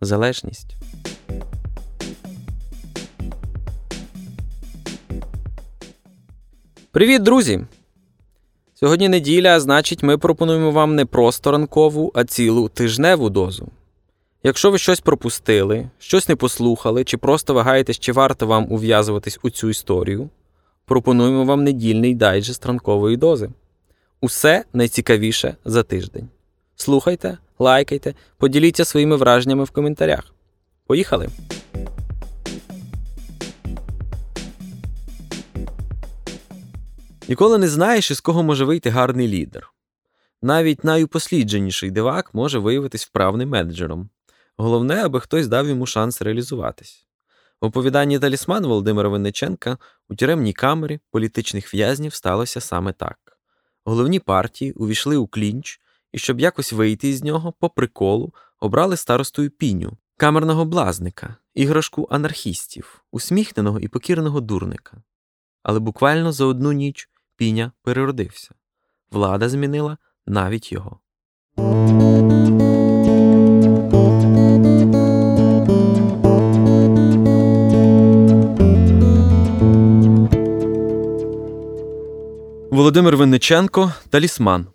залежність. Привіт, друзі! Сьогодні неділя, а значить, ми пропонуємо вам не просто ранкову, а цілу тижневу дозу. Якщо ви щось пропустили, щось не послухали, чи просто вагаєтесь, чи варто вам ув'язуватись у цю історію, пропонуємо вам недільний дайджест ранкової дози. Усе найцікавіше за тиждень. Слухайте, лайкайте, поділіться своїми враженнями в коментарях. Поїхали! Ніколи не знаєш, із кого може вийти гарний лідер. Навіть найупослідженіший дивак може виявитись вправним менеджером. Головне, аби хтось дав йому шанс реалізуватись. В оповіданні талісман Володимира Винниченка у тюремній камері політичних в'язнів сталося саме так. Головні партії увійшли у клінч, і щоб якось вийти із нього, по приколу, обрали старостою піню, камерного блазника, іграшку анархістів, усміхненого і покірного дурника. Але буквально за одну ніч піня переродився. Влада змінила навіть його. Володимир Винниченко Талісман.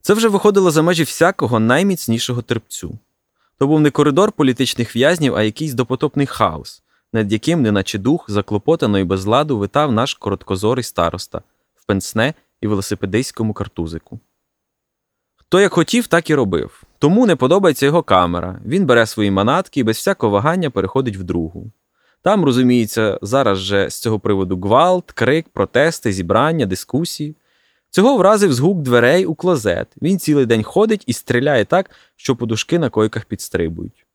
Це вже виходило за межі всякого найміцнішого терпцю. То був не коридор політичних в'язнів, а якийсь допотопний хаос, над яким, неначе дух, заклопотано і без ладу витав наш короткозорий староста в пенсне і велосипедистському картузику. Хто як хотів, так і робив. Тому не подобається його камера. Він бере свої манатки і без всякого вагання переходить в другу. Там, розуміється, зараз же з цього приводу гвалт, крик, протести, зібрання, дискусії. Цього вразив згук дверей у клозет. Він цілий день ходить і стріляє так, що подушки на койках підстрибують.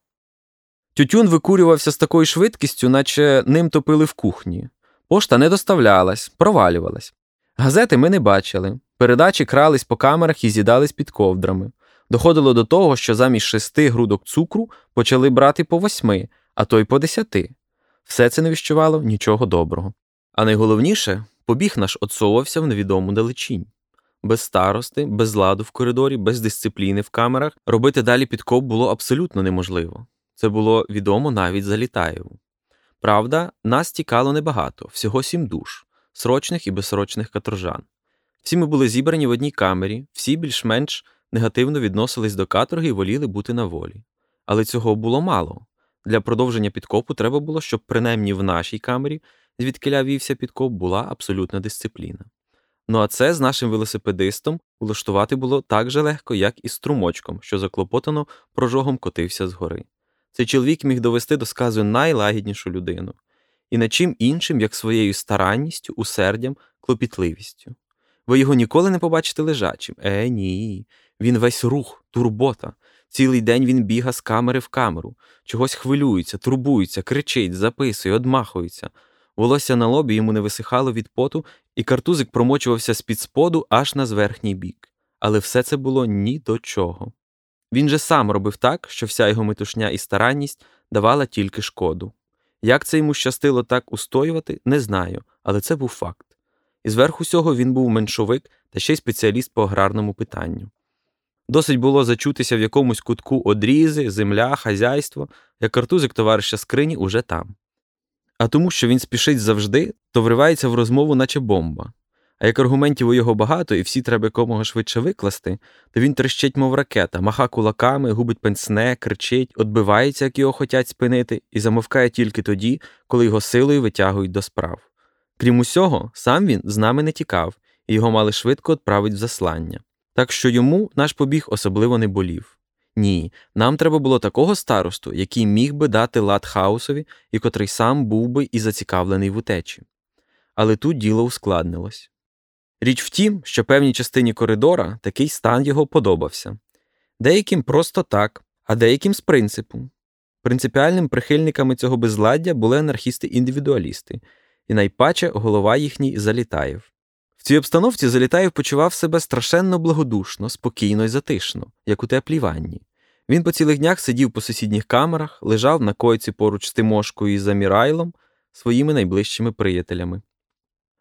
Тютюн викурювався з такою швидкістю, наче ним топили в кухні. Пошта не доставлялась, провалювалась. Газети ми не бачили. Передачі крались по камерах і з'їдались під ковдрами. Доходило до того, що замість шести грудок цукру почали брати по восьми, а то й по десяти. Все це не віщувало нічого доброго. А найголовніше, побіг наш отсовувався в невідому далечінь. Без старости, без ладу в коридорі, без дисципліни в камерах робити далі підкоп було абсолютно неможливо. Це було відомо навіть за Літаєву. Правда, нас тікало небагато, всього сім душ, срочних і безсрочних каторжан. Всі ми були зібрані в одній камері, всі більш-менш негативно відносились до каторги і воліли бути на волі. Але цього було мало. Для продовження підкопу треба було, щоб принаймні в нашій камері, звідкиля вівся підкоп, була абсолютна дисципліна. Ну а це з нашим велосипедистом улаштувати було так же легко, як і з струмочком, що заклопотано прожогом котився згори. Цей чоловік міг довести до сказу найлагіднішу людину, і над чим іншим, як своєю старанністю, усердям, клопітливістю. Ви його ніколи не побачите лежачим. Е, ні. Він весь рух, турбота. Цілий день він біга з камери в камеру, чогось хвилюється, турбується, кричить, записує, одмахується. Волосся на лобі йому не висихало від поту, і картузик промочувався з-під споду аж на зверхній бік. Але все це було ні до чого. Він же сам робив так, що вся його метушня і старанність давала тільки шкоду. Як це йому щастило так устоювати, не знаю, але це був факт. І зверху всього він був меншовик та ще й спеціаліст по аграрному питанню. Досить було зачутися в якомусь кутку одрізи, земля, хазяйство, як картузик товариша скрині уже там. А тому, що він спішить завжди, то вривається в розмову, наче бомба. А як аргументів у його багато, і всі треба якомога швидше викласти, то він трещить, мов ракета, маха кулаками, губить пенсне, кричить, отбивається, як його хотять спинити, і замовкає тільки тоді, коли його силою витягують до справ. Крім усього, сам він з нами не тікав, і його мали швидко відправить в заслання. Так що йому наш побіг особливо не болів. Ні, нам треба було такого старосту, який міг би дати лад хаосові і котрий сам був би і зацікавлений в утечі. Але тут діло ускладнилось. Річ в тім, що певній частині коридора такий стан його подобався деяким просто так, а деяким з принципу. Принципіальним прихильниками цього безладдя були анархісти-індивідуалісти, і найпаче голова їхній Залітаєв. Цій обстановці Залітаєв почував себе страшенно благодушно, спокійно і затишно, як у теплій ванні. Він по цілих днях сидів по сусідніх камерах, лежав на койці поруч з Тимошкою і Замірайлом, своїми найближчими приятелями.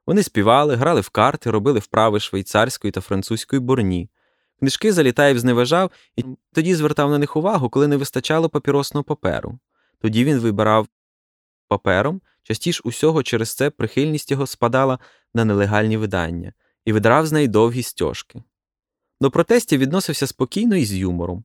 Вони співали, грали в карти, робили вправи швейцарської та французької борні. Книжки Залітаєв зневажав і тоді звертав на них увагу, коли не вистачало папіросного паперу. Тоді він вибирав папером, частіше усього через це прихильність його спадала на нелегальні видання і видрав з неї довгі стяжки. До протестів відносився спокійно і з юмором.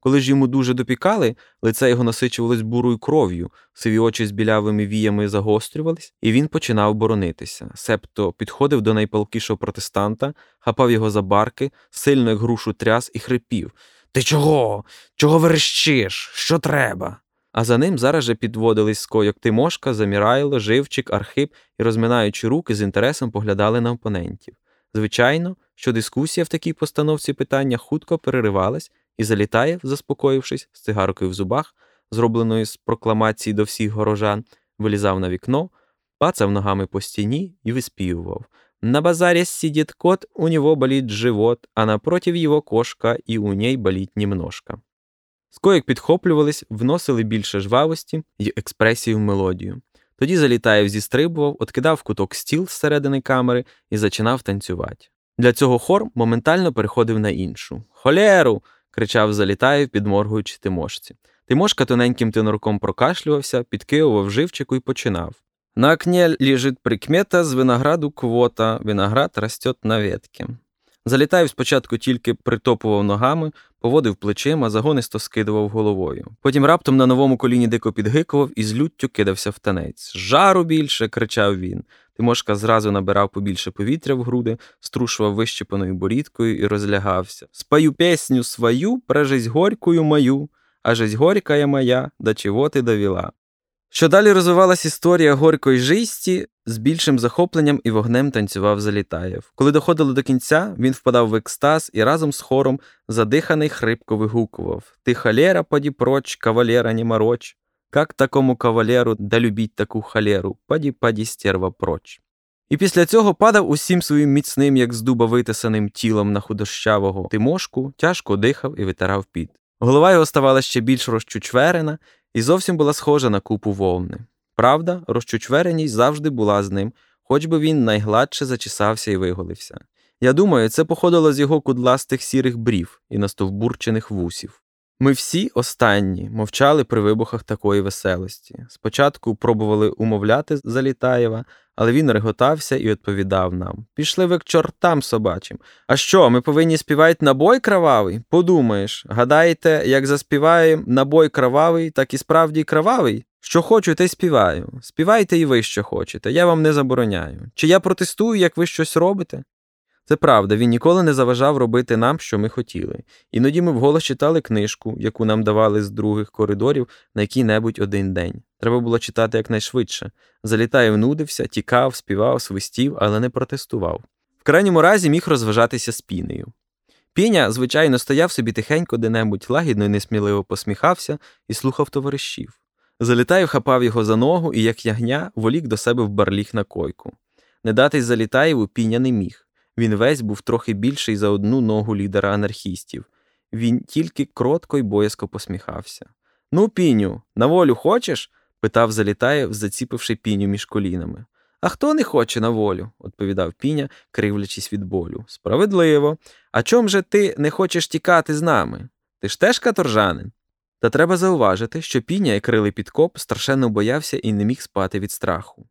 Коли ж йому дуже допікали, лице його насичувалось бурою кров'ю, сиві очі з білявими віями загострювались, і він починав боронитися. Себто підходив до найпалкішого протестанта, хапав його за барки, сильно як грушу тряс і хрипів Ти чого? Чого верещиш? Що треба? А за ним зараз же підводились скойок Тимошка, Замірайло, Живчик, Архип і, розминаючи руки, з інтересом поглядали на опонентів. Звичайно, що дискусія в такій постановці питання хутко переривалась, і Залітаєв, заспокоївшись, з цигаркою в зубах, зробленою з прокламації до всіх горожан, вилізав на вікно, пацав ногами по стіні і виспівував. На базаре сидит кот, у него болит живот, а напротив его кошка, і у ней болить немножко. Скоїк підхоплювались, вносили більше жвавості й експресії в мелодію. Тоді Залітаєв зістрибував, откидав куток стіл зсередини камери і зачинав танцювати. Для цього хор моментально переходив на іншу. Холєру! кричав Залітаєв, підморгуючи Тимошці. Тимошка тоненьким тенорком прокашлювався, підкивував живчику і починав. На окне лежить прикмета з винограду квота, виноград растет на ветке. Залітаєв спочатку тільки притопував ногами, поводив плечима, загонисто скидував головою. Потім раптом на новому коліні дико підгикував і з люттю кидався в танець. Жару більше. кричав він. Тимошка зразу набирав побільше повітря в груди, струшував вищепаною борідкою і розлягався. Спаю песню свою, про жизнь горькую мою, а жизнь горькая моя, до чого ти довела. Що далі розвивалась історія горької жисті, з більшим захопленням і вогнем танцював Залітаєв. Коли доходило до кінця, він впадав в екстаз і разом з хором задиханий хрипко вигукував Ти халера поді проч, кавалера не мороч. Как такому кавалеру да любіть таку халеру, паді паді стерва проч. І після цього падав усім своїм міцним, як з дуба витисаним тілом на худощавого Тимошку, тяжко дихав і витирав під. Голова його ставала ще більш розчучверена і зовсім була схожа на купу вовни. Правда, розчучвереність завжди була з ним, хоч би він найгладше зачесався і виголився. Я думаю, це походило з його кудластих сірих брів і настовбурчених вусів. Ми всі останні мовчали при вибухах такої веселості. Спочатку пробували умовляти Залітаєва, але він реготався і відповідав нам Пішли ви к чортам собачим. А що, ми повинні співати набой кровавий? Подумаєш, гадаєте, як заспіваємо набой кровавий, так і справді кровавий? Що хочу, те співаю. Співайте і ви, що хочете, я вам не забороняю. Чи я протестую, як ви щось робите? Це правда, він ніколи не заважав робити нам, що ми хотіли. Іноді ми вголос читали книжку, яку нам давали з других коридорів на який-небудь один день. Треба було читати якнайшвидше. Залітаєв, нудився, тікав, співав, свистів, але не протестував. В крайньому разі міг розважатися з пінею. Піня, звичайно, стояв собі тихенько де-небудь лагідно і несміливо посміхався і слухав товаришів. Залітаєв хапав його за ногу і, як ягня, волік до себе в барліг на койку. Не датись Залітаєву піня не міг. Він весь був трохи більший за одну ногу лідера анархістів. Він тільки кротко й боязко посміхався. Ну, піню, на волю хочеш? питав Залітаєв, заціпивши піню між колінами. А хто не хоче на волю? відповідав піня, кривлячись від болю. Справедливо. А чом же ти не хочеш тікати з нами? Ти ж теж каторжанин? Та треба зауважити, що піня, як крилий підкоп, страшенно боявся і не міг спати від страху.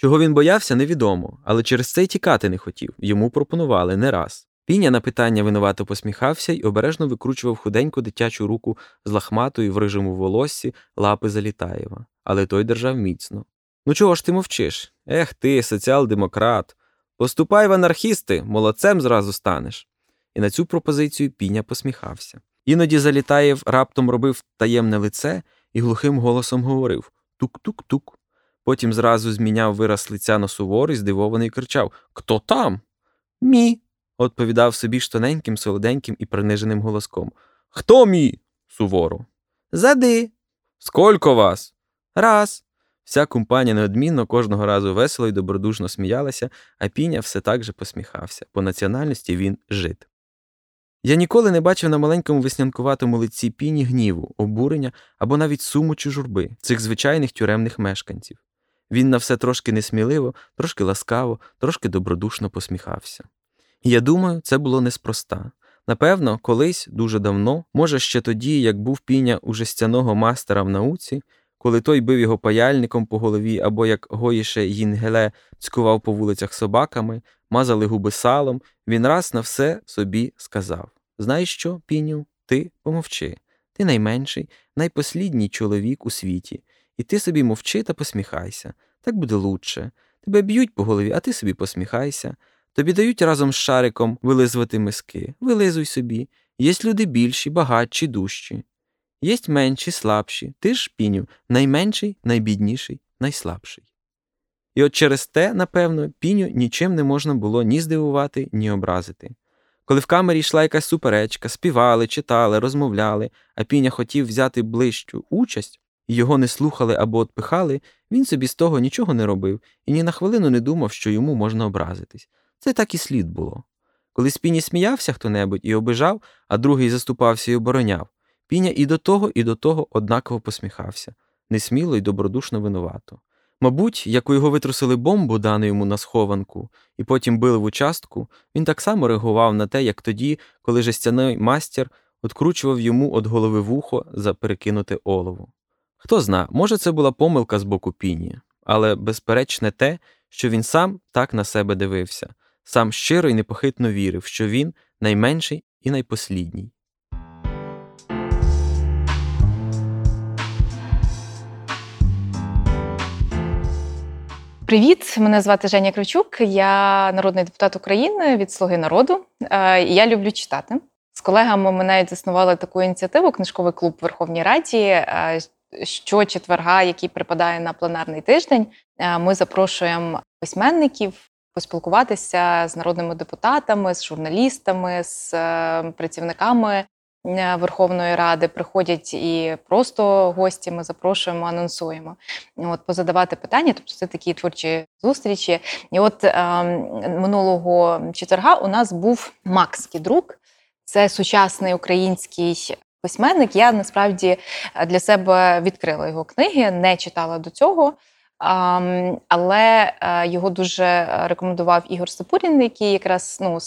Чого він боявся, невідомо, але через це й тікати не хотів. Йому пропонували не раз. Піня на питання винувато посміхався й обережно викручував худеньку дитячу руку з лахматою в рижому волоссі лапи Залітаєва, але той держав міцно. Ну чого ж ти мовчиш? Ех ти, соціал-демократ. Поступай в анархісти, молодцем зразу станеш. І на цю пропозицію піня посміхався. Іноді Залітаєв раптом робив таємне лице і глухим голосом говорив Тук-тук-тук. Потім зразу зміняв вираз лиця на суворий, здивований кричав Хто там? Мі. відповідав собі ж тоненьким, солоденьким і приниженим голоском. Хто мі? суворо. Зади. Сколько вас? Раз. Вся компанія неодмінно кожного разу весело і добродушно сміялася, а піня все так же посміхався. По національності він жит. Я ніколи не бачив на маленькому веснянкуватому лиці піні гніву, обурення або навіть суму чи журби цих звичайних тюремних мешканців. Він на все трошки несміливо, трошки ласкаво, трошки добродушно посміхався. Я думаю, це було неспроста. Напевно, колись дуже давно, може ще тоді, як був піня у жестяного мастера в науці, коли той бив його паяльником по голові, або як гоїше Їнгеле цькував по вулицях собаками, мазали губи салом, він раз на все собі сказав Знаєш що, піню, ти помовчи. Ти найменший, найпослідній чоловік у світі, і ти собі мовчи та посміхайся. Так буде лучше. Тебе б'ють по голові, а ти собі посміхайся. Тобі дають разом з шариком вилизувати миски. Вилизуй собі. Єсть люди більші, багатші, дужчі. Єсть менші, слабші. Ти ж, піню, найменший, найбідніший, найслабший. І от через те, напевно, піню нічим не можна було ні здивувати, ні образити. Коли в камері йшла якась суперечка, співали, читали, розмовляли, а піня хотів взяти ближчу участь, і його не слухали або отпихали, він собі з того нічого не робив і ні на хвилину не думав, що йому можна образитись. Це так і слід було. Коли з піні сміявся хто небудь і обижав, а другий заступався і обороняв, піня і до того, і до того однаково посміхався, несміло й добродушно винувато. Мабуть, як у його витрусили бомбу, дану йому на схованку, і потім били в участку, він так само реагував на те, як тоді, коли жестяний мастер откручував йому від голови вухо за перекинуте олово. Хто зна, може, це була помилка з боку піні, але безперечне те, що він сам так на себе дивився, сам щиро і непохитно вірив, що він найменший і найпослідній. Привіт, мене звати Женя Кривчук, я народний депутат України від Слуги народу. Е, я люблю читати. З колегами ми навіть заснували таку ініціативу Книжковий клуб в Верховній Раді. Е, що четверга, який припадає на пленарний тиждень, е, ми запрошуємо письменників поспілкуватися з народними депутатами, з журналістами, з працівниками Е, Верховної Ради приходять і просто гості. Ми запрошуємо, анонсуємо. От позадавати питання, тобто це такі творчі зустрічі. І от е, минулого четверга у нас був Макс Кідрук, це сучасний український. Письменник, я насправді для себе відкрила його книги, не читала до цього, але е, його дуже рекомендував Ігор Сапурін, який якраз ну,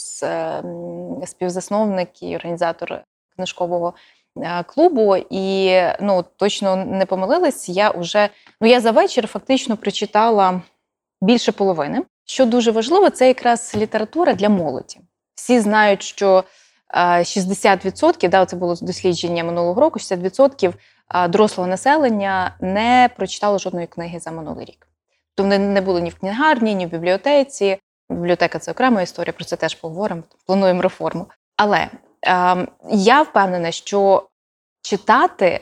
співзасновник і організатор книжкового е, клубу, і ну точно не помилилась. Я вже ну я за вечір фактично прочитала більше половини. Що дуже важливо, це якраз література для молоді. Всі знають, що 60%, е, да, це було дослідження минулого року, 60% е, дорослого населення не прочитало жодної книги за минулий рік. Тобто вони не були ні в книгарні, ні в бібліотеці. Бібліотека це окрема історія, про це теж поговоримо. Плануємо реформу. Але Ем, я впевнена, що читати,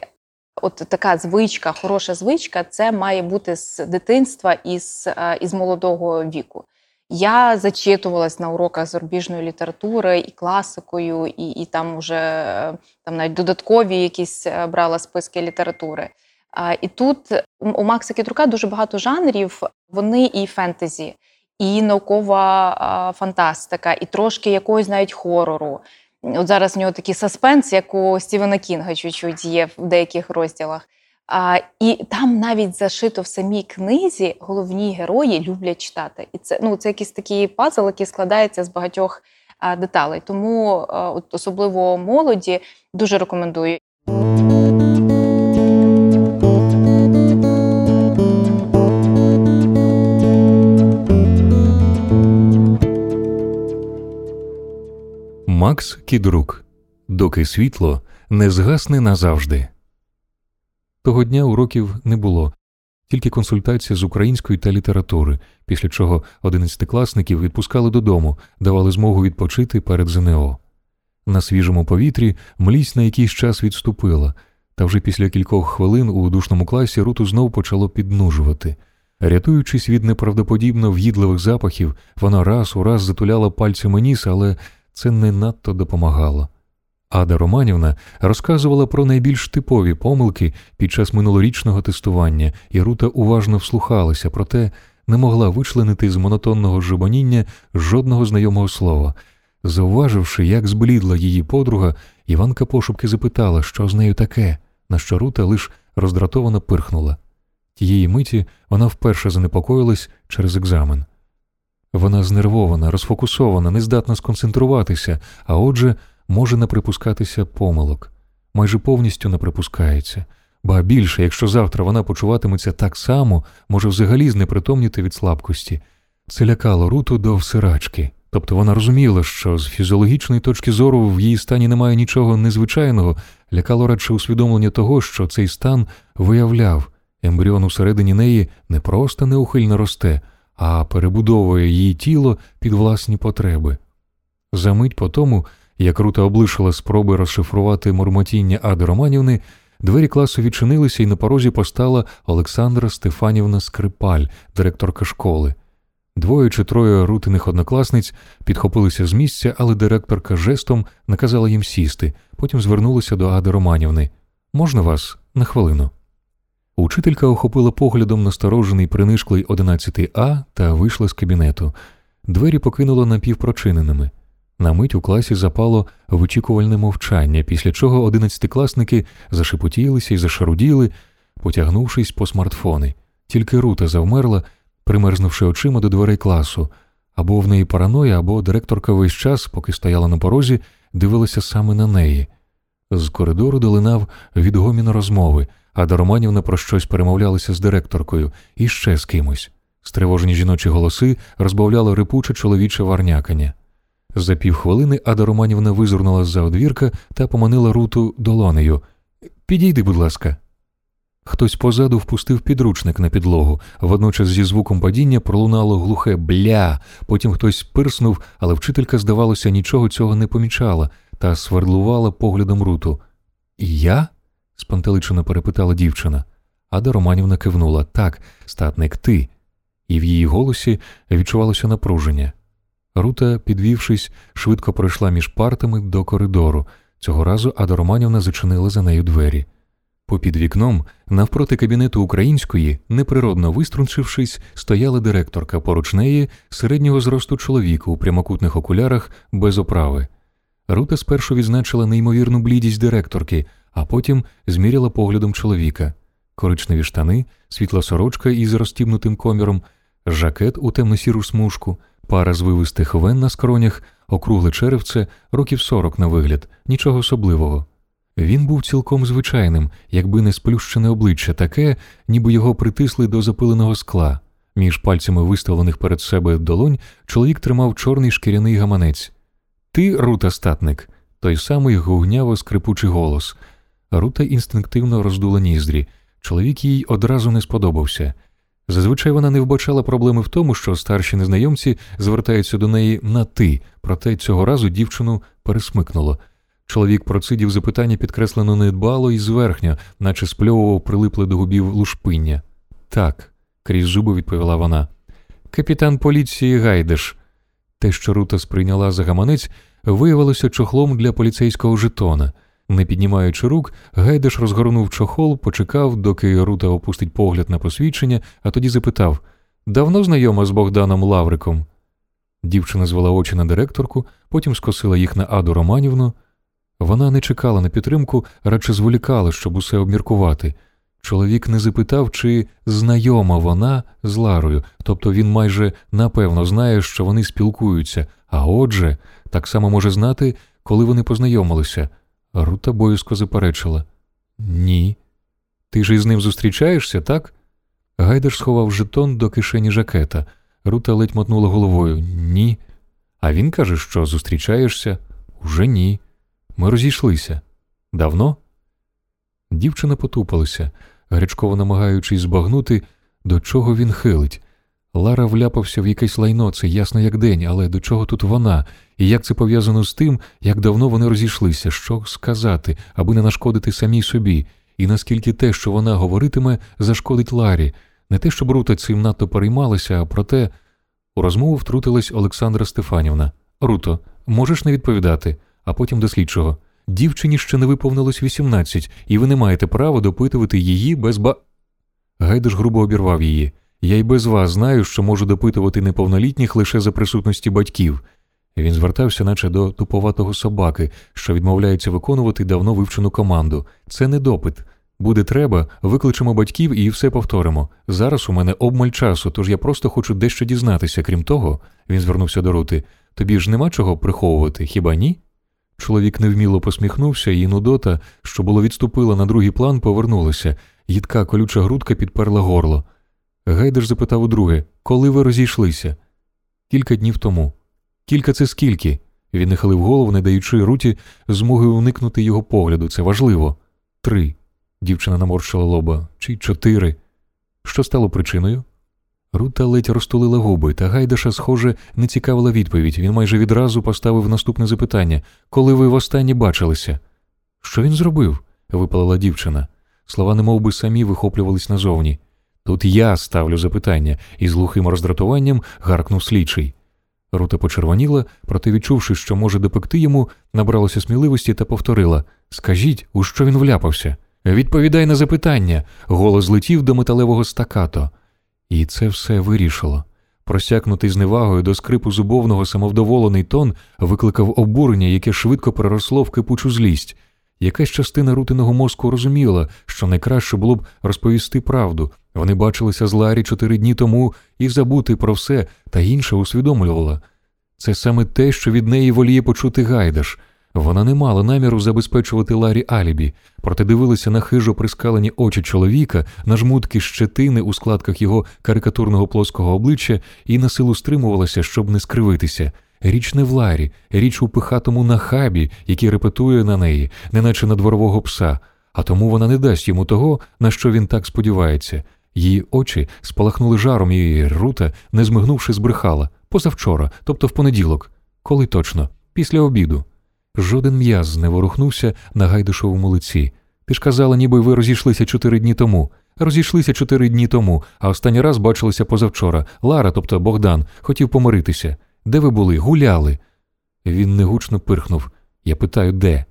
от така звичка, хороша звичка, це має бути з дитинства і з, е, із молодого віку. Я зачитувалась на уроках зарубіжної літератури і класикою, і і там вже е, там навіть додаткові якісь е, брала списки літератури. І тут у Макса Кітрука дуже багато жанрів. Вони і фентезі, і наукова фантастика, і трошки якогось навіть хорору. От зараз в нього такий саспенс, як у Стівена Кінга, чуть-чуть є в деяких розділах. А, І там навіть зашито в самій книзі головні герої люблять читати. І це ну, це якийсь такий пазл, який складається з багатьох а, деталей. Тому а, от особливо молоді дуже рекомендую. Макс Кідрук Доки світло не згасне назавжди. Того дня уроків не було, тільки консультація з української та літератури, після чого одинадцятикласників відпускали додому, давали змогу відпочити перед ЗНО. На свіжому повітрі млість на якийсь час відступила, та вже після кількох хвилин у душному класі руту знов почало піднужувати. Рятуючись від неправдоподібно в'їдливих запахів, вона раз у раз затуляла пальцями ніс, але це не надто допомагало. Ада Романівна розказувала про найбільш типові помилки під час минулорічного тестування, і Рута уважно вслухалася, проте не могла вичленити з монотонного жебоніння жодного знайомого слова. Зауваживши, як зблідла її подруга, Іванка пошепки запитала, що з нею таке, на що Рута лиш роздратовано пирхнула. Тієї миті вона вперше занепокоїлась через екзамен. Вона знервована, розфокусована, не здатна сконцентруватися, а отже, може не припускатися помилок, майже повністю не припускається, ба більше, якщо завтра вона почуватиметься так само, може взагалі знепритомніти від слабкості. Це лякало руту до всирачки. Тобто вона розуміла, що з фізіологічної точки зору в її стані немає нічого незвичайного, лякало радше усвідомлення того, що цей стан виявляв, ембріон усередині неї не просто неухильно росте, а перебудовує її тіло під власні потреби. Замить по тому, як Рута облишила спроби розшифрувати мурмотіння Ади Романівни, двері класу відчинилися і на порозі постала Олександра Стефанівна Скрипаль, директорка школи. Двоє чи троє рутиних однокласниць підхопилися з місця, але директорка жестом наказала їм сісти, потім звернулася до Ади Романівни. Можна вас на хвилину? Учителька охопила поглядом насторожений принишклий 11 А та вийшла з кабінету. Двері покинула напівпрочиненими. На мить у класі запало вичікувальне мовчання, після чого одинадцятикласники зашепотілися і зашаруділи, потягнувшись по смартфони. Тільки рута завмерла, примерзнувши очима до дверей класу. Або в неї параноя, або директорка весь час, поки стояла на порозі, дивилася саме на неї. З коридору долинав відгомін розмови, а Романівна про щось перемовлялася з директоркою і ще з кимось. Стривожені жіночі голоси розбавляло рипуче чоловіче варнякання. За півхвилини Ада Романівна визирнула з за одвірка та поманила руту долонею. Підійди, будь ласка. Хтось позаду впустив підручник на підлогу, водночас зі звуком падіння пролунало глухе бля, потім хтось пирснув, але вчителька, здавалося, нічого цього не помічала та свердлувала поглядом руту. Я? спантеличено перепитала дівчина. Ада Романівна кивнула так, статник ти, і в її голосі відчувалося напруження. Рута, підвівшись, швидко пройшла між партами до коридору. Цього разу Ада Романівна зачинила за нею двері. Попід вікном, навпроти кабінету української, неприродно виструнчившись, стояла директорка поруч неї середнього зросту чоловіка у прямокутних окулярах без оправи. Рута спершу відзначила неймовірну блідість директорки, а потім зміряла поглядом чоловіка. Коричневі штани, світла сорочка із розтібнутим коміром, жакет у темно-сіру смужку, пара звивистих вен на скронях, округле черевце, років сорок на вигляд, нічого особливого. Він був цілком звичайним, якби не сплющене обличчя, таке, ніби його притисли до запиленого скла. Між пальцями виставлених перед себе долонь чоловік тримав чорний шкіряний гаманець. Ти, Рута статник, той самий гугняво скрипучий голос. Рута інстинктивно роздула ніздрі. Чоловік їй одразу не сподобався. Зазвичай вона не вбачала проблеми в тому, що старші незнайомці звертаються до неї на ти, проте цього разу дівчину пересмикнуло. Чоловік процидів запитання підкреслено недбало і зверхня, наче спльовував прилипле до губів лушпиння. Так, крізь зуби відповіла вона. Капітан поліції Гайдеш. Те, що Рута сприйняла за гаманець, виявилося чохлом для поліцейського жетона. Не піднімаючи рук, Гайдеш розгорнув чохол, почекав, доки Рута опустить погляд на посвідчення, а тоді запитав давно знайома з Богданом Лавриком. Дівчина звела очі на директорку, потім скосила їх на Аду Романівну. Вона не чекала на підтримку, радше зволікала, щоб усе обміркувати. Чоловік не запитав, чи знайома вона з Ларою, тобто він майже напевно знає, що вони спілкуються, а отже, так само може знати, коли вони познайомилися. Рута боязко заперечила Ні. Ти ж із ним зустрічаєшся, так? Гайдер сховав жетон до кишені жакета. Рута ледь мотнула головою Ні. А він каже, що зустрічаєшся? Уже ні. Ми розійшлися. Давно? Дівчина потупалася, гарячково намагаючись збагнути, до чого він хилить. Лара вляпався в якесь лайно, це ясно як день, але до чого тут вона, і як це пов'язано з тим, як давно вони розійшлися, що сказати, аби не нашкодити самій собі, і наскільки те, що вона говоритиме, зашкодить Ларі, не те, щоб Рута цим надто переймалася, а проте у розмову втрутилась Олександра Стефанівна. Руто, можеш не відповідати? а потім до слідчого. Дівчині ще не виповнилось 18, і ви не маєте права допитувати її без ба. Гайдаш грубо обірвав її. Я й без вас знаю, що можу допитувати неповнолітніх лише за присутності батьків. Він звертався, наче до туповатого собаки, що відмовляється виконувати давно вивчену команду. Це не допит. Буде треба, викличемо батьків і все повторимо. Зараз у мене обмаль часу, тож я просто хочу дещо дізнатися. Крім того, він звернувся до Рути. Тобі ж нема чого приховувати, хіба ні? Чоловік невміло посміхнувся, і Нудота, що було відступила на другий план, повернулася. Їдка колюча грудка підперла горло. Гайдер запитав удруге, коли ви розійшлися? Кілька днів тому. Кілька це скільки? Він нахилив голову, не даючи руті змоги уникнути його погляду. Це важливо. Три. Дівчина наморщила лоба. Чи чотири. Що стало причиною? Рута ледь розтулила губи, та Гайдаша, схоже, не цікавила відповідь. Він майже відразу поставив наступне запитання коли ви востаннє бачилися? Що він зробив? випалила дівчина. Слова немов би самі вихоплювались назовні. Тут я ставлю запитання, і з глухим роздратуванням гаркнув слідчий. Рута почервоніла, проте, відчувши, що може допекти йому, набралася сміливості та повторила Скажіть, у що він вляпався? Відповідай на запитання. Голос злетів до металевого стакато. І це все вирішило. Просякнутий зневагою до скрипу зубовного самовдоволений тон викликав обурення, яке швидко переросло в кипучу злість. Якась частина рутиного мозку розуміла, що найкраще було б розповісти правду. Вони бачилися з Ларі чотири дні тому і забути про все, та інше усвідомлювала. Це саме те, що від неї воліє почути Гайдаш. Вона не мала наміру забезпечувати Ларі Алібі, проте дивилася на хижо прискалені очі чоловіка, на жмутки щетини у складках його карикатурного плоского обличчя і на силу стримувалася, щоб не скривитися. Річ не в Ларі, річ у пихатому нахабі, який репетує на неї, неначе на дворового пса, а тому вона не дасть йому того, на що він так сподівається. Її очі спалахнули жаром, і рута, не змигнувши, збрехала позавчора, тобто в понеділок. Коли точно, після обіду. Жоден м'яз не ворухнувся на гайдушовому лиці. Ти ж казала, ніби ви розійшлися чотири дні тому. Розійшлися чотири дні тому, а останній раз бачилися позавчора. Лара, тобто Богдан, хотів помиритися. Де ви були? Гуляли. Він негучно пирхнув. Я питаю, де?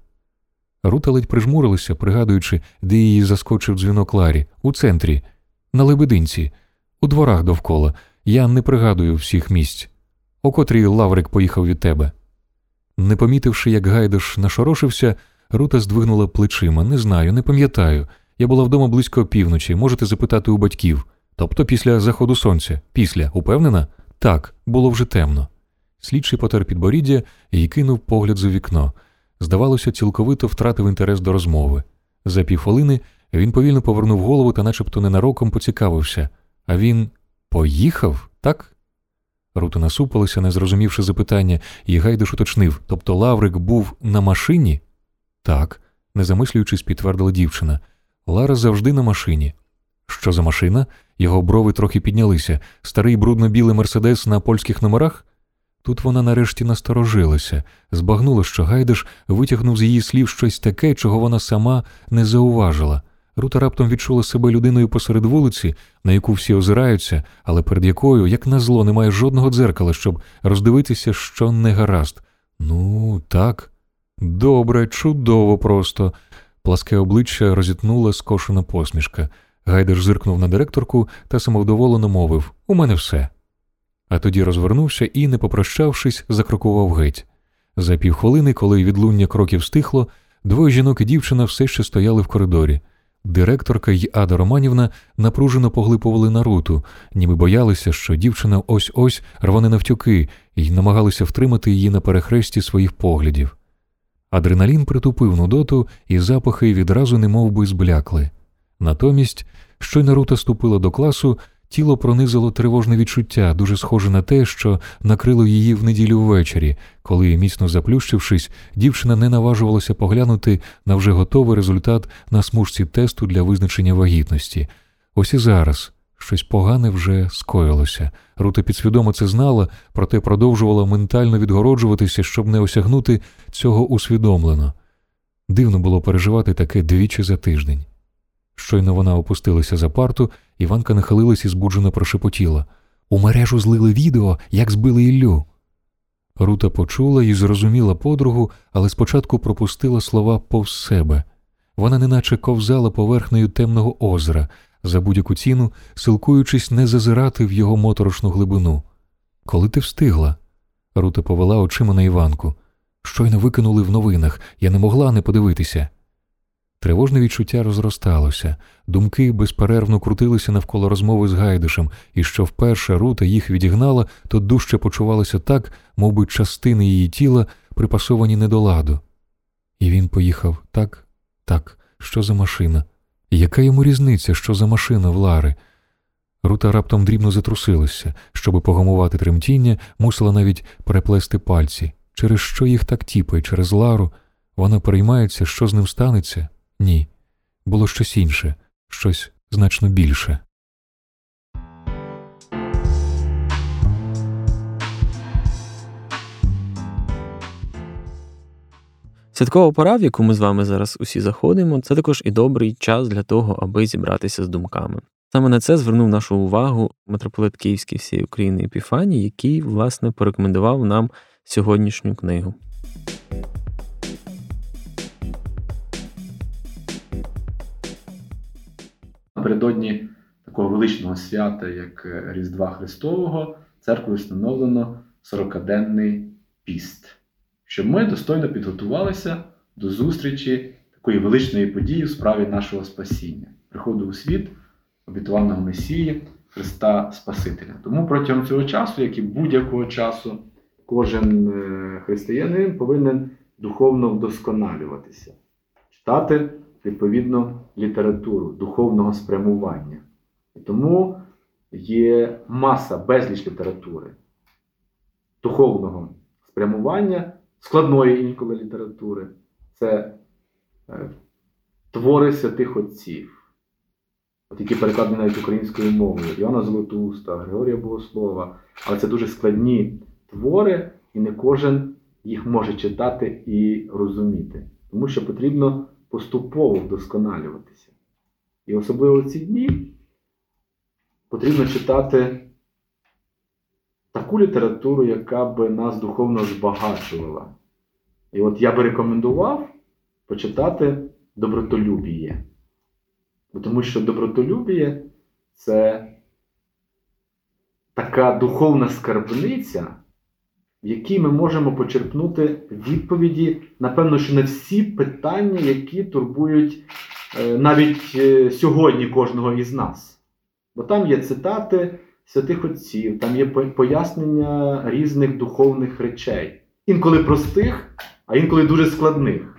Рута ледь прижмурилася, пригадуючи, де її заскочив дзвінок Ларі, у центрі, на Лебединці, у дворах довкола. Я не пригадую всіх місць. У котрій Лаврик поїхав від тебе. Не помітивши, як Гайдаш нашорошився, Рута здвигнула плечима. Не знаю, не пам'ятаю. Я була вдома близько півночі, можете запитати у батьків. Тобто після заходу сонця. Після, упевнена? Так, було вже темно. Слідчий потер підборіддя і кинув погляд за вікно. Здавалося, цілковито втратив інтерес до розмови. За півхвилини він повільно повернув голову та начебто ненароком поцікавився. А він поїхав, так? Рута насупилася, не зрозумівши запитання, і Гайдиш уточнив тобто Лаврик був на машині? Так, не замислюючись, підтвердила дівчина. Лара завжди на машині. Що за машина? Його брови трохи піднялися. Старий брудно-білий мерседес на польських номерах? Тут вона нарешті насторожилася, збагнула, що Гайдиш витягнув з її слів щось таке, чого вона сама не зауважила. Рута раптом відчула себе людиною посеред вулиці, на яку всі озираються, але перед якою, як назло, немає жодного дзеркала, щоб роздивитися, що не гаразд. Ну, так. Добре, чудово просто. Пласке обличчя розітнула скошена посмішка. Гайдер зиркнув на директорку та самовдоволено мовив У мене все. А тоді розвернувся і, не попрощавшись, закрокував геть. За півхвилини, коли відлуння кроків стихло, двоє жінок і дівчина все ще стояли в коридорі. Директорка й Ада Романівна напружено поглипували Наруту, ніби боялися, що дівчина ось ось рване навтюки, і намагалися втримати її на перехресті своїх поглядів. Адреналін притупив нудоту, і запахи відразу немов би зблякли. Натомість, щойно Рута ступила до класу, тіло пронизило тривожне відчуття, дуже схоже на те, що накрило її в неділю ввечері, коли, міцно заплющившись, дівчина не наважувалася поглянути на вже готовий результат на смужці тесту для визначення вагітності. Ось і зараз. Щось погане вже скоїлося. Рута підсвідомо це знала, проте продовжувала ментально відгороджуватися, щоб не осягнути цього усвідомлено. Дивно було переживати таке двічі за тиждень. Щойно вона опустилася за парту, Іванка нахилилась і збуджено прошепотіла. У мережу злили відео, як збили Іллю. Рута почула і зрозуміла подругу, але спочатку пропустила слова повз себе. Вона неначе ковзала поверхнею темного озера, за будь-яку ціну, силкуючись не зазирати в його моторошну глибину. Коли ти встигла? Рута повела очима на Іванку. Щойно викинули в новинах, я не могла не подивитися. Тривожне відчуття розросталося, думки безперервно крутилися навколо розмови з Гайдишем, і що вперше Рута їх відігнала, то дужче почувалося так, мов би частини її тіла припасовані не до ладу. І він поїхав так, так, що за машина? Яка йому різниця, що за машина в Лари? Рута раптом дрібно затрусилася, щоби погамувати тремтіння, мусила навіть переплести пальці. Через що їх так тіпає, через Лару? Вона переймається, що з ним станеться? Ні. Було щось інше, щось значно більше. Святкова пора, в яку ми з вами зараз усі заходимо, це також і добрий час для того, аби зібратися з думками. Саме на це звернув нашу увагу митрополит Київський всієї України Епіфаній, який, власне, порекомендував нам сьогоднішню книгу. Напередодні такого величного свята, як Різдва Христового, церквою встановлено 40-денний піст, щоб ми достойно підготувалися до зустрічі такої величної події в справі нашого спасіння, приходу у світ обітованого Месії, Христа Спасителя. Тому протягом цього часу, як і будь-якого часу, кожен е, християнин повинен духовно вдосконалюватися, читати відповідно літературу духовного спрямування. І тому є маса безліч літератури, духовного спрямування, складної інколи літератури. Це е, твори святих отців от які перекладені навіть українською мовою, Іоанна Золотуста, Григорія Богослова. Але це дуже складні твори, і не кожен їх може читати і розуміти. Тому що потрібно поступово вдосконалюватися. І особливо в ці дні потрібно читати таку літературу, яка би нас духовно збагачувала. І от я би рекомендував почитати добротолюбіє. Тому що добротолюбіє це така духовна скарбниця, в якій ми можемо почерпнути відповіді, напевно, що на всі питання, які турбують е, навіть е, сьогодні кожного із нас. Бо там є цитати святих отців, там є пояснення різних духовних речей. Інколи простих, а інколи дуже складних.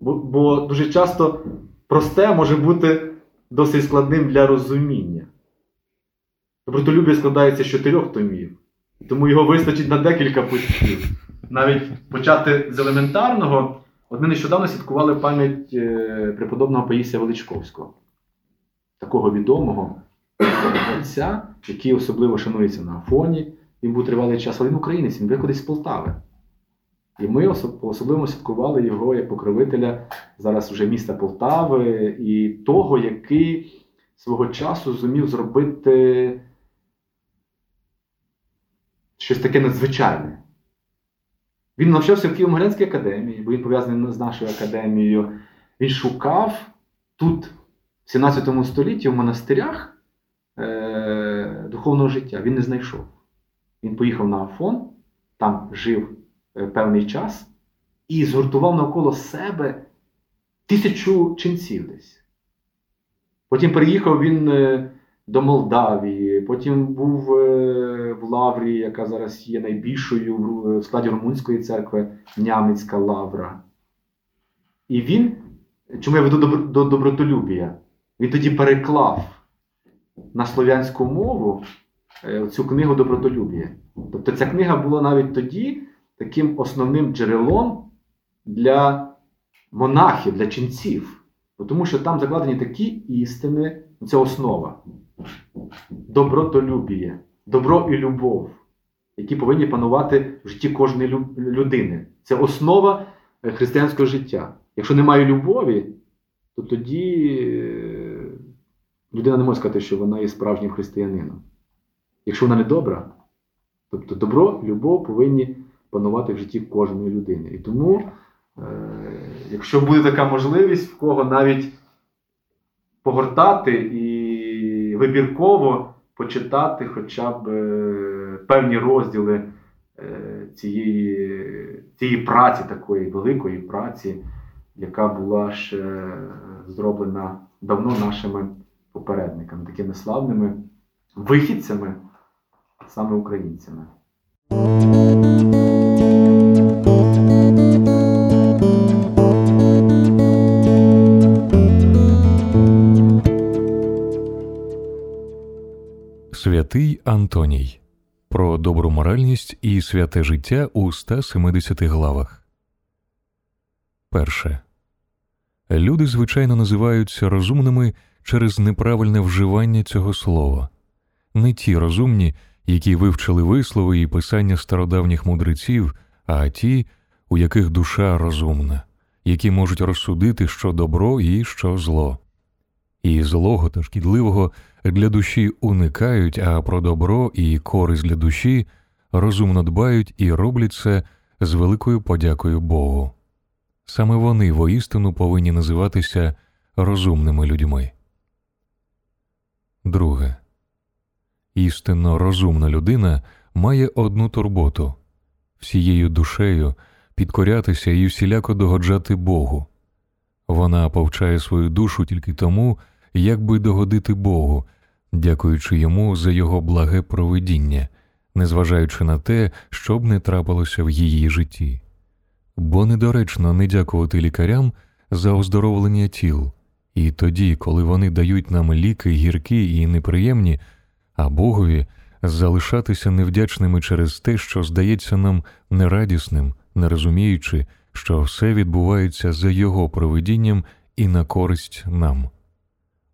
Бо, бо дуже часто просте може бути досить складним для розуміння. Добротолюб'я складається з чотирьох томів, тому його вистачить на декілька пустів. Навіть почати з елементарного, от ми нещодавно святкували пам'ять е, преподобного Паїсія Величковського, такого відомого отця, який особливо шанується на Афоні. Він був тривалий час, але він українець, він виходить з Полтави. І ми особливо святкували його як покровителя зараз вже міста Полтави і того, який свого часу зумів зробити щось таке надзвичайне. Він навчався в Києво-Могилянській академії, бо він пов'язаний з нашою академією. Він шукав тут, в 17 столітті, в монастирях е- духовного життя. Він не знайшов. Він поїхав на Афон, там жив. Е, певний час і згуртував навколо себе тисячу ченців десь. Потім переїхав він е, до Молдавії, потім був е, в Лаврі, яка зараз є найбільшою в складі Румунської церкви Нямецька Лавра. І він, чому я веду до добротолюбія, він тоді переклав на слов'янську мову цю книгу Добротолюбія. Тобто ця книга була навіть тоді таким основним джерелом для монахів, для ченців. Тому що там закладені такі істини, це основа. Добротолюбіє, добро і любов, які повинні панувати в житті кожної людини. Це основа е, християнського життя. Якщо немає любові, то тоді е, людина не може сказати, що вона є справжнім християнином. Якщо вона не добра, тобто добро, любов повинні панувати в житті кожної людини. І тому, е, якщо буде така можливість, в кого навіть погортати і вибірково почитати хоча б е, певні розділи е, цієї, цієї праці, такої великої праці, яка була ще зроблена давно нашими попередниками, такими славними вихідцями, саме українцями. Святий Антоній про добру моральність і святе життя у 170 главах. Перше. Люди звичайно називаються розумними через неправильне вживання цього слова, не ті розумні, які вивчили вислови і писання стародавніх мудреців, а ті, у яких душа розумна, які можуть розсудити, що добро і що зло. І злого та шкідливого для душі уникають, а про добро і користь для душі розумно дбають і роблять це з великою подякою Богу. Саме вони воістину повинні називатися розумними людьми. Друге. Істинно розумна людина має одну турботу всією душею підкорятися і всіляко догоджати Богу. Вона повчає свою душу тільки тому, як би догодити Богу, дякуючи йому за його благе провидіння, незважаючи на те, що б не трапилося в її житті. Бо недоречно не дякувати лікарям за оздоровлення тіл, і тоді, коли вони дають нам ліки гіркі і неприємні, а Богові залишатися невдячними через те, що здається нам нерадісним, не розуміючи, що все відбувається за його провидінням і на користь нам.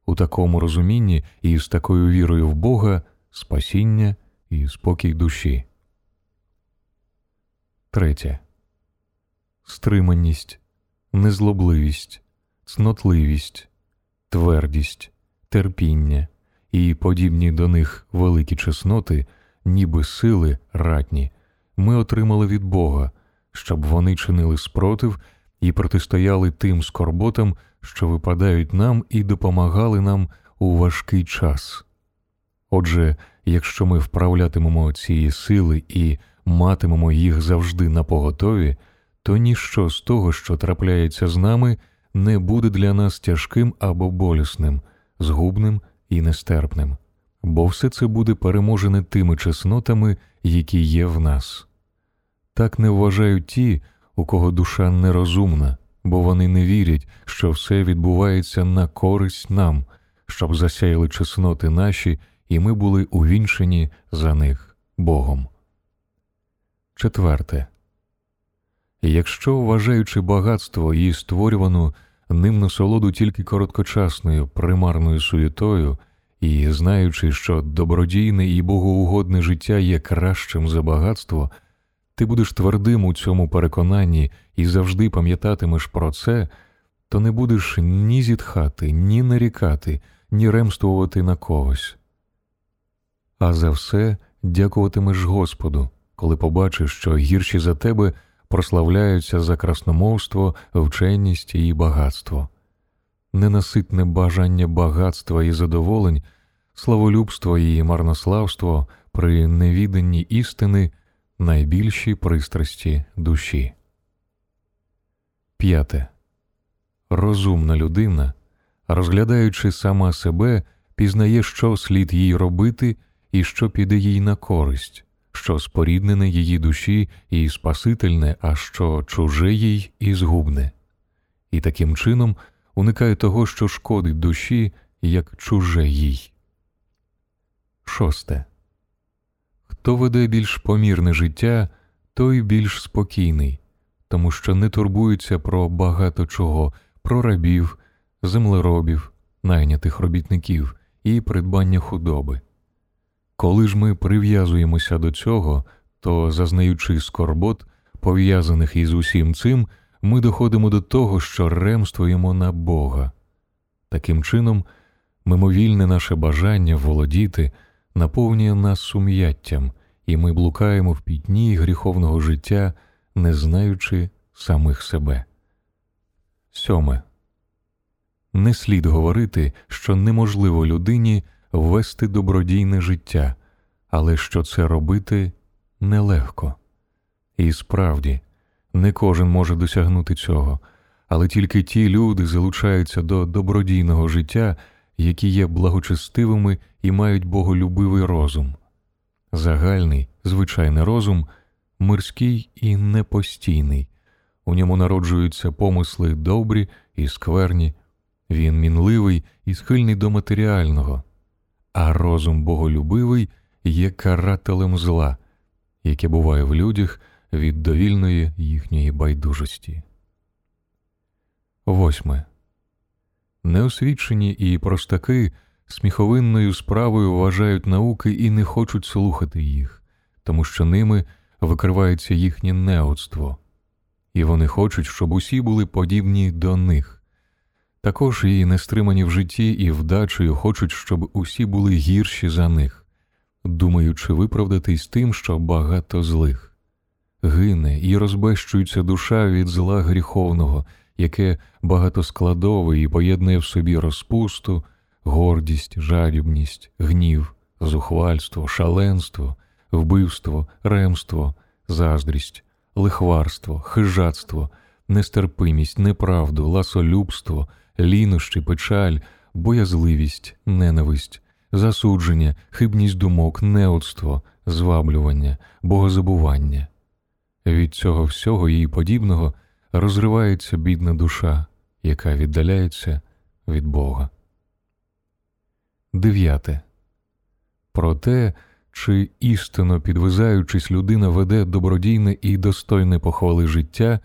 У такому розумінні і з такою вірою в Бога спасіння і спокій душі. Третє. Стриманість, незлобливість, цнотливість, твердість, терпіння і подібні до них великі чесноти, ніби сили ратні, ми отримали від Бога, щоб вони чинили спротив і протистояли тим скорботам, що випадають нам і допомагали нам у важкий час. Отже, якщо ми вправлятимемо ці сили і матимемо їх завжди на поготові, то ніщо з того, що трапляється з нами, не буде для нас тяжким або болісним, згубним і нестерпним, бо все це буде переможене тими чеснотами, які є в нас. Так не вважають ті, у кого душа нерозумна, бо вони не вірять, що все відбувається на користь нам, щоб засяяли чесноти наші, і ми були увінчені за них Богом. Четверте. Якщо, вважаючи багатство і створювану ним насолоду тільки короткочасною примарною суєтою, і знаючи, що добродійне і богоугодне життя є кращим за багатство, ти будеш твердим у цьому переконанні і завжди пам'ятатимеш про це, то не будеш ні зітхати, ні нарікати, ні ремствувати на когось. А за все дякуватимеш Господу, коли побачиш, що гірші за тебе прославляються за красномовство, вченість і багатство. Ненаситне бажання багатства і задоволень, славолюбство і марнославство при невіданні істини найбільші пристрасті душі. П'яте. Розумна людина, розглядаючи сама себе, пізнає, що слід їй робити і що піде їй на користь, що споріднене її душі і спасительне, а що чуже їй і згубне, і таким чином уникає того, що шкодить душі, як чуже їй. Шосте. Хто веде більш помірне життя, той більш спокійний, тому що не турбується про багато чого, про рабів, землеробів, найнятих робітників і придбання худоби. Коли ж ми прив'язуємося до цього, то, зазнаючи скорбот, пов'язаних із усім цим, ми доходимо до того, що ремствуємо на Бога. Таким чином, мимовільне наше бажання володіти наповнює нас сум'яттям і ми блукаємо в пітні гріховного життя, не знаючи самих себе. Сьоме. Не слід говорити, що неможливо людині вести добродійне життя, але що це робити нелегко. І справді, не кожен може досягнути цього, але тільки ті люди залучаються до добродійного життя, які є благочестивими і мають боголюбивий розум. Загальний, звичайний розум мирський і непостійний, у ньому народжуються помисли добрі і скверні, він мінливий і схильний до матеріального, а розум боголюбивий є карателем зла, яке буває в людях від довільної їхньої байдужості. Восьме. Неосвічені і простаки сміховинною справою вважають науки і не хочуть слухати їх, тому що ними викривається їхнє неоцтво, і вони хочуть, щоб усі були подібні до них. Також і нестримані в житті і вдачею хочуть, щоб усі були гірші за них, думаючи виправдатись тим, що багато злих. Гине і розбещується душа від зла гріховного, яке багатоскладове і поєднує в собі розпусту, гордість, жадібність, гнів, зухвальство, шаленство, вбивство, ремство, заздрість, лихварство, хижацтво, нестерпимість, неправду, ласолюбство, лінощі, печаль, боязливість, ненависть, засудження, хибність думок, неудство, зваблювання, богозабування. Від цього всього їй подібного розривається бідна душа, яка віддаляється від Бога. Дев'яте. Про те, чи істинно підвизаючись, людина веде добродійне і достойне похвали життя,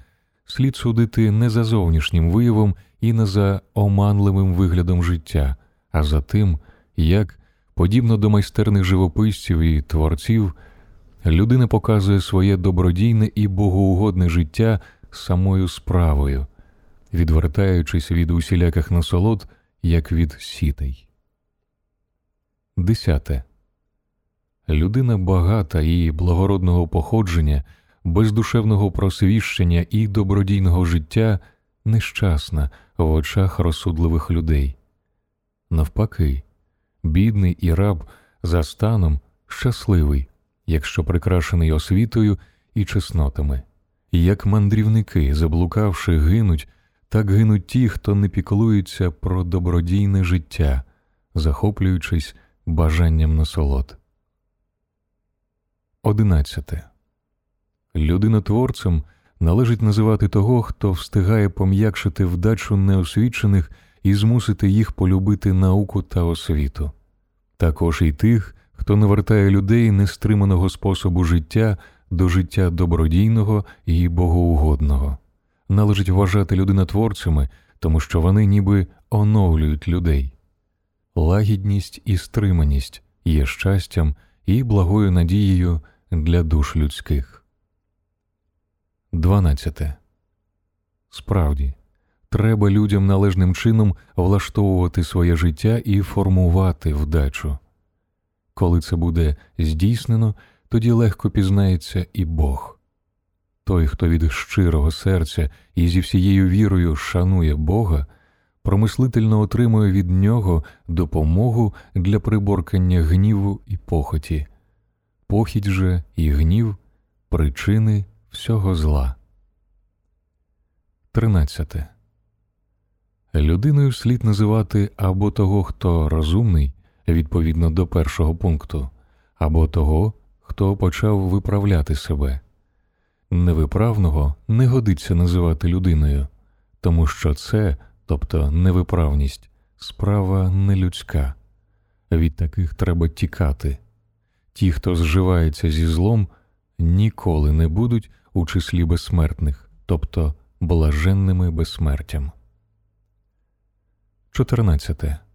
слід судити не за зовнішнім виявом і не за оманливим виглядом життя, а за тим, як, подібно до майстерних живописців і творців, людина показує своє добродійне і богоугодне життя самою справою, відвертаючись від усіляких насолод, як від сітей. Десяте. Людина багата і благородного походження, бездушевного просвіщення і добродійного життя нещасна в очах розсудливих людей. Навпаки, бідний і раб за станом щасливий, якщо прикрашений освітою і чеснотами, як мандрівники, заблукавши, гинуть, так гинуть ті, хто не піклується про добродійне життя, захоплюючись бажанням насолод. Одинадцяте. Людинотворцем належить називати того, хто встигає пом'якшити вдачу неосвічених і змусити їх полюбити науку та освіту, також і тих, хто навертає людей нестриманого способу життя до життя добродійного і богоугодного. Належить вважати людинотворцями, тому що вони ніби оновлюють людей. Лагідність і стриманість є щастям і благою надією для душ людських. 12. Справді, треба людям належним чином влаштовувати своє життя і формувати вдачу. Коли це буде здійснено, тоді легко пізнається і Бог. Той, хто від щирого серця і зі всією вірою шанує Бога, промислительно отримує від нього допомогу для приборкання гніву і похоті, похідь же і гнів причини всього зла. 13. Людиною слід називати або того, хто розумний відповідно до першого пункту, або того, хто почав виправляти себе. Невиправного не годиться називати людиною, тому що це, тобто невиправність, справа нелюдська. Від таких треба тікати. Ті, хто зживається зі злом, ніколи не будуть у числі безсмертних, тобто блаженними безсмертям. 14.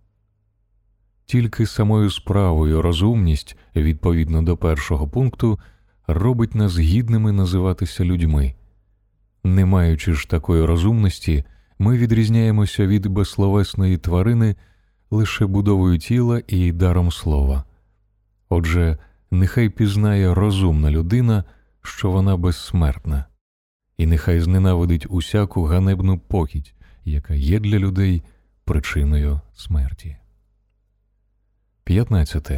Тільки самою справою розумність, відповідно до першого пункту, робить нас гідними називатися людьми. Не маючи ж такої розумності, ми відрізняємося від безсловесної тварини лише будовою тіла і даром слова. Отже, нехай пізнає розумна людина, що вона безсмертна, і нехай зненавидить усяку ганебну похідь, яка є для людей причиною смерті. 15.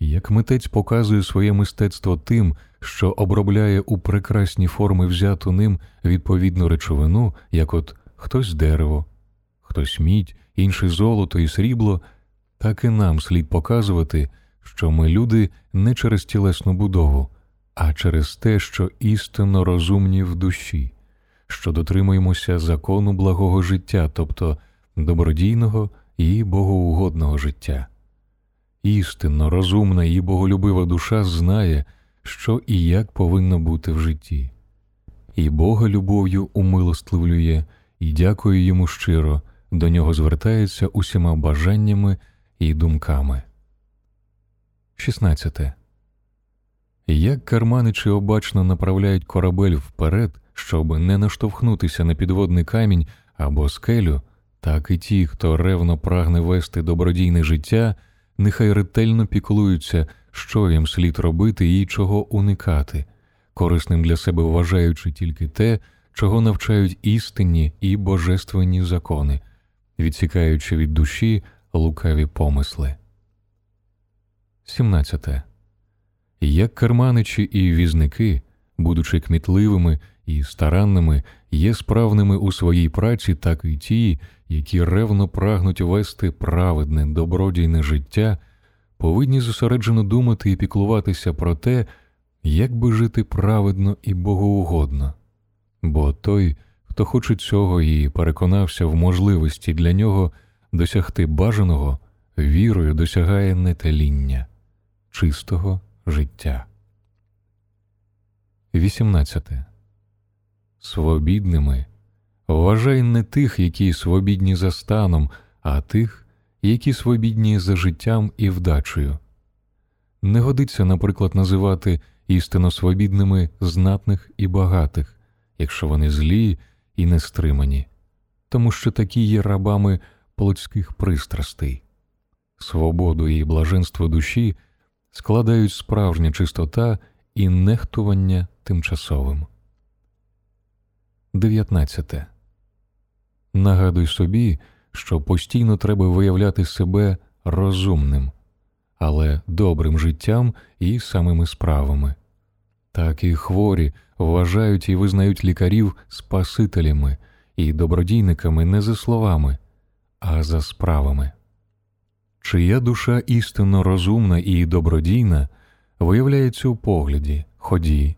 Як митець показує своє мистецтво тим, що обробляє у прекрасні форми взяту ним відповідну речовину, як от хтось дерево, хтось мідь, інший золото і срібло, так і нам слід показувати, що ми люди не через тілесну будову, а через те, що істинно розумні в душі, що дотримуємося закону благого життя, тобто добродійного і богоугодного життя. Істинно розумна і боголюбива душа знає, що і як повинно бути в житті, і Бога любов'ю умилостливлює і дякує йому щиро, до нього звертається усіма бажаннями і думками. 16. Як карманичі обачно направляють корабель вперед, щоб не наштовхнутися на підводний камінь або скелю, так і ті, хто ревно прагне вести добродійне життя, нехай ретельно піклуються, що їм слід робити і чого уникати, корисним для себе вважаючи тільки те, чого навчають істинні і божественні закони, відсікаючи від душі лукаві помисли. 17. Як керманичі і візники, будучи кмітливими і старанними, є справними у своїй праці, так і ті, які ревно прагнуть вести праведне, добродійне життя, повинні зосереджено думати і піклуватися про те, як би жити праведно і богоугодно. Бо той, хто хоче цього і переконався в можливості для нього досягти бажаного, вірою досягає нетеління, чистого життя. 18. Свобідними вважай не тих, які свобідні за станом, а тих, які свобідні за життям і вдачею. Не годиться, наприклад, називати істинно свобідними знатних і багатих, якщо вони злі і нестримані, тому що такі є рабами плотських пристрастей. Свободу і блаженство душі складають справжня чистота і нехтування тимчасовим. 19. Нагадуй собі, що постійно треба виявляти себе розумним, але добрим життям і самими справами. Так і хворі вважають і визнають лікарів спасителями і добродійниками не за словами, а за справами. Чия душа істинно розумна і добродійна виявляється у погляді, ході,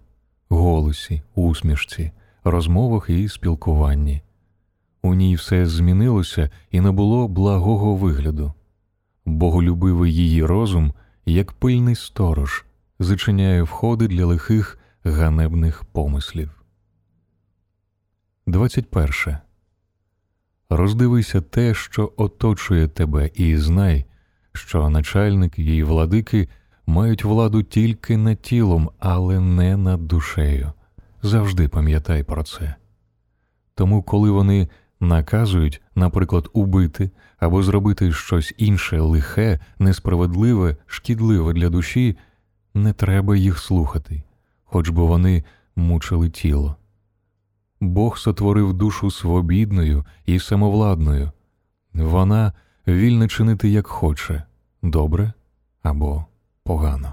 голосі, усмішці, розмовах і спілкуванні. У ній все змінилося і не було благого вигляду. Боголюбивий її розум, як пильний сторож, зачиняє входи для лихих ганебних помислів. 21. Роздивися те, що оточує тебе, і знай, що начальники і владики мають владу тільки над тілом, але не над душею. Завжди пам'ятай про це. Тому, коли вони наказують, наприклад, убити або зробити щось інше лихе, несправедливе, шкідливе для душі, не треба їх слухати, хоч би вони мучили тіло. Бог сотворив душу свобідною і самовладною, вона вільна чинити як хоче, добре або погано.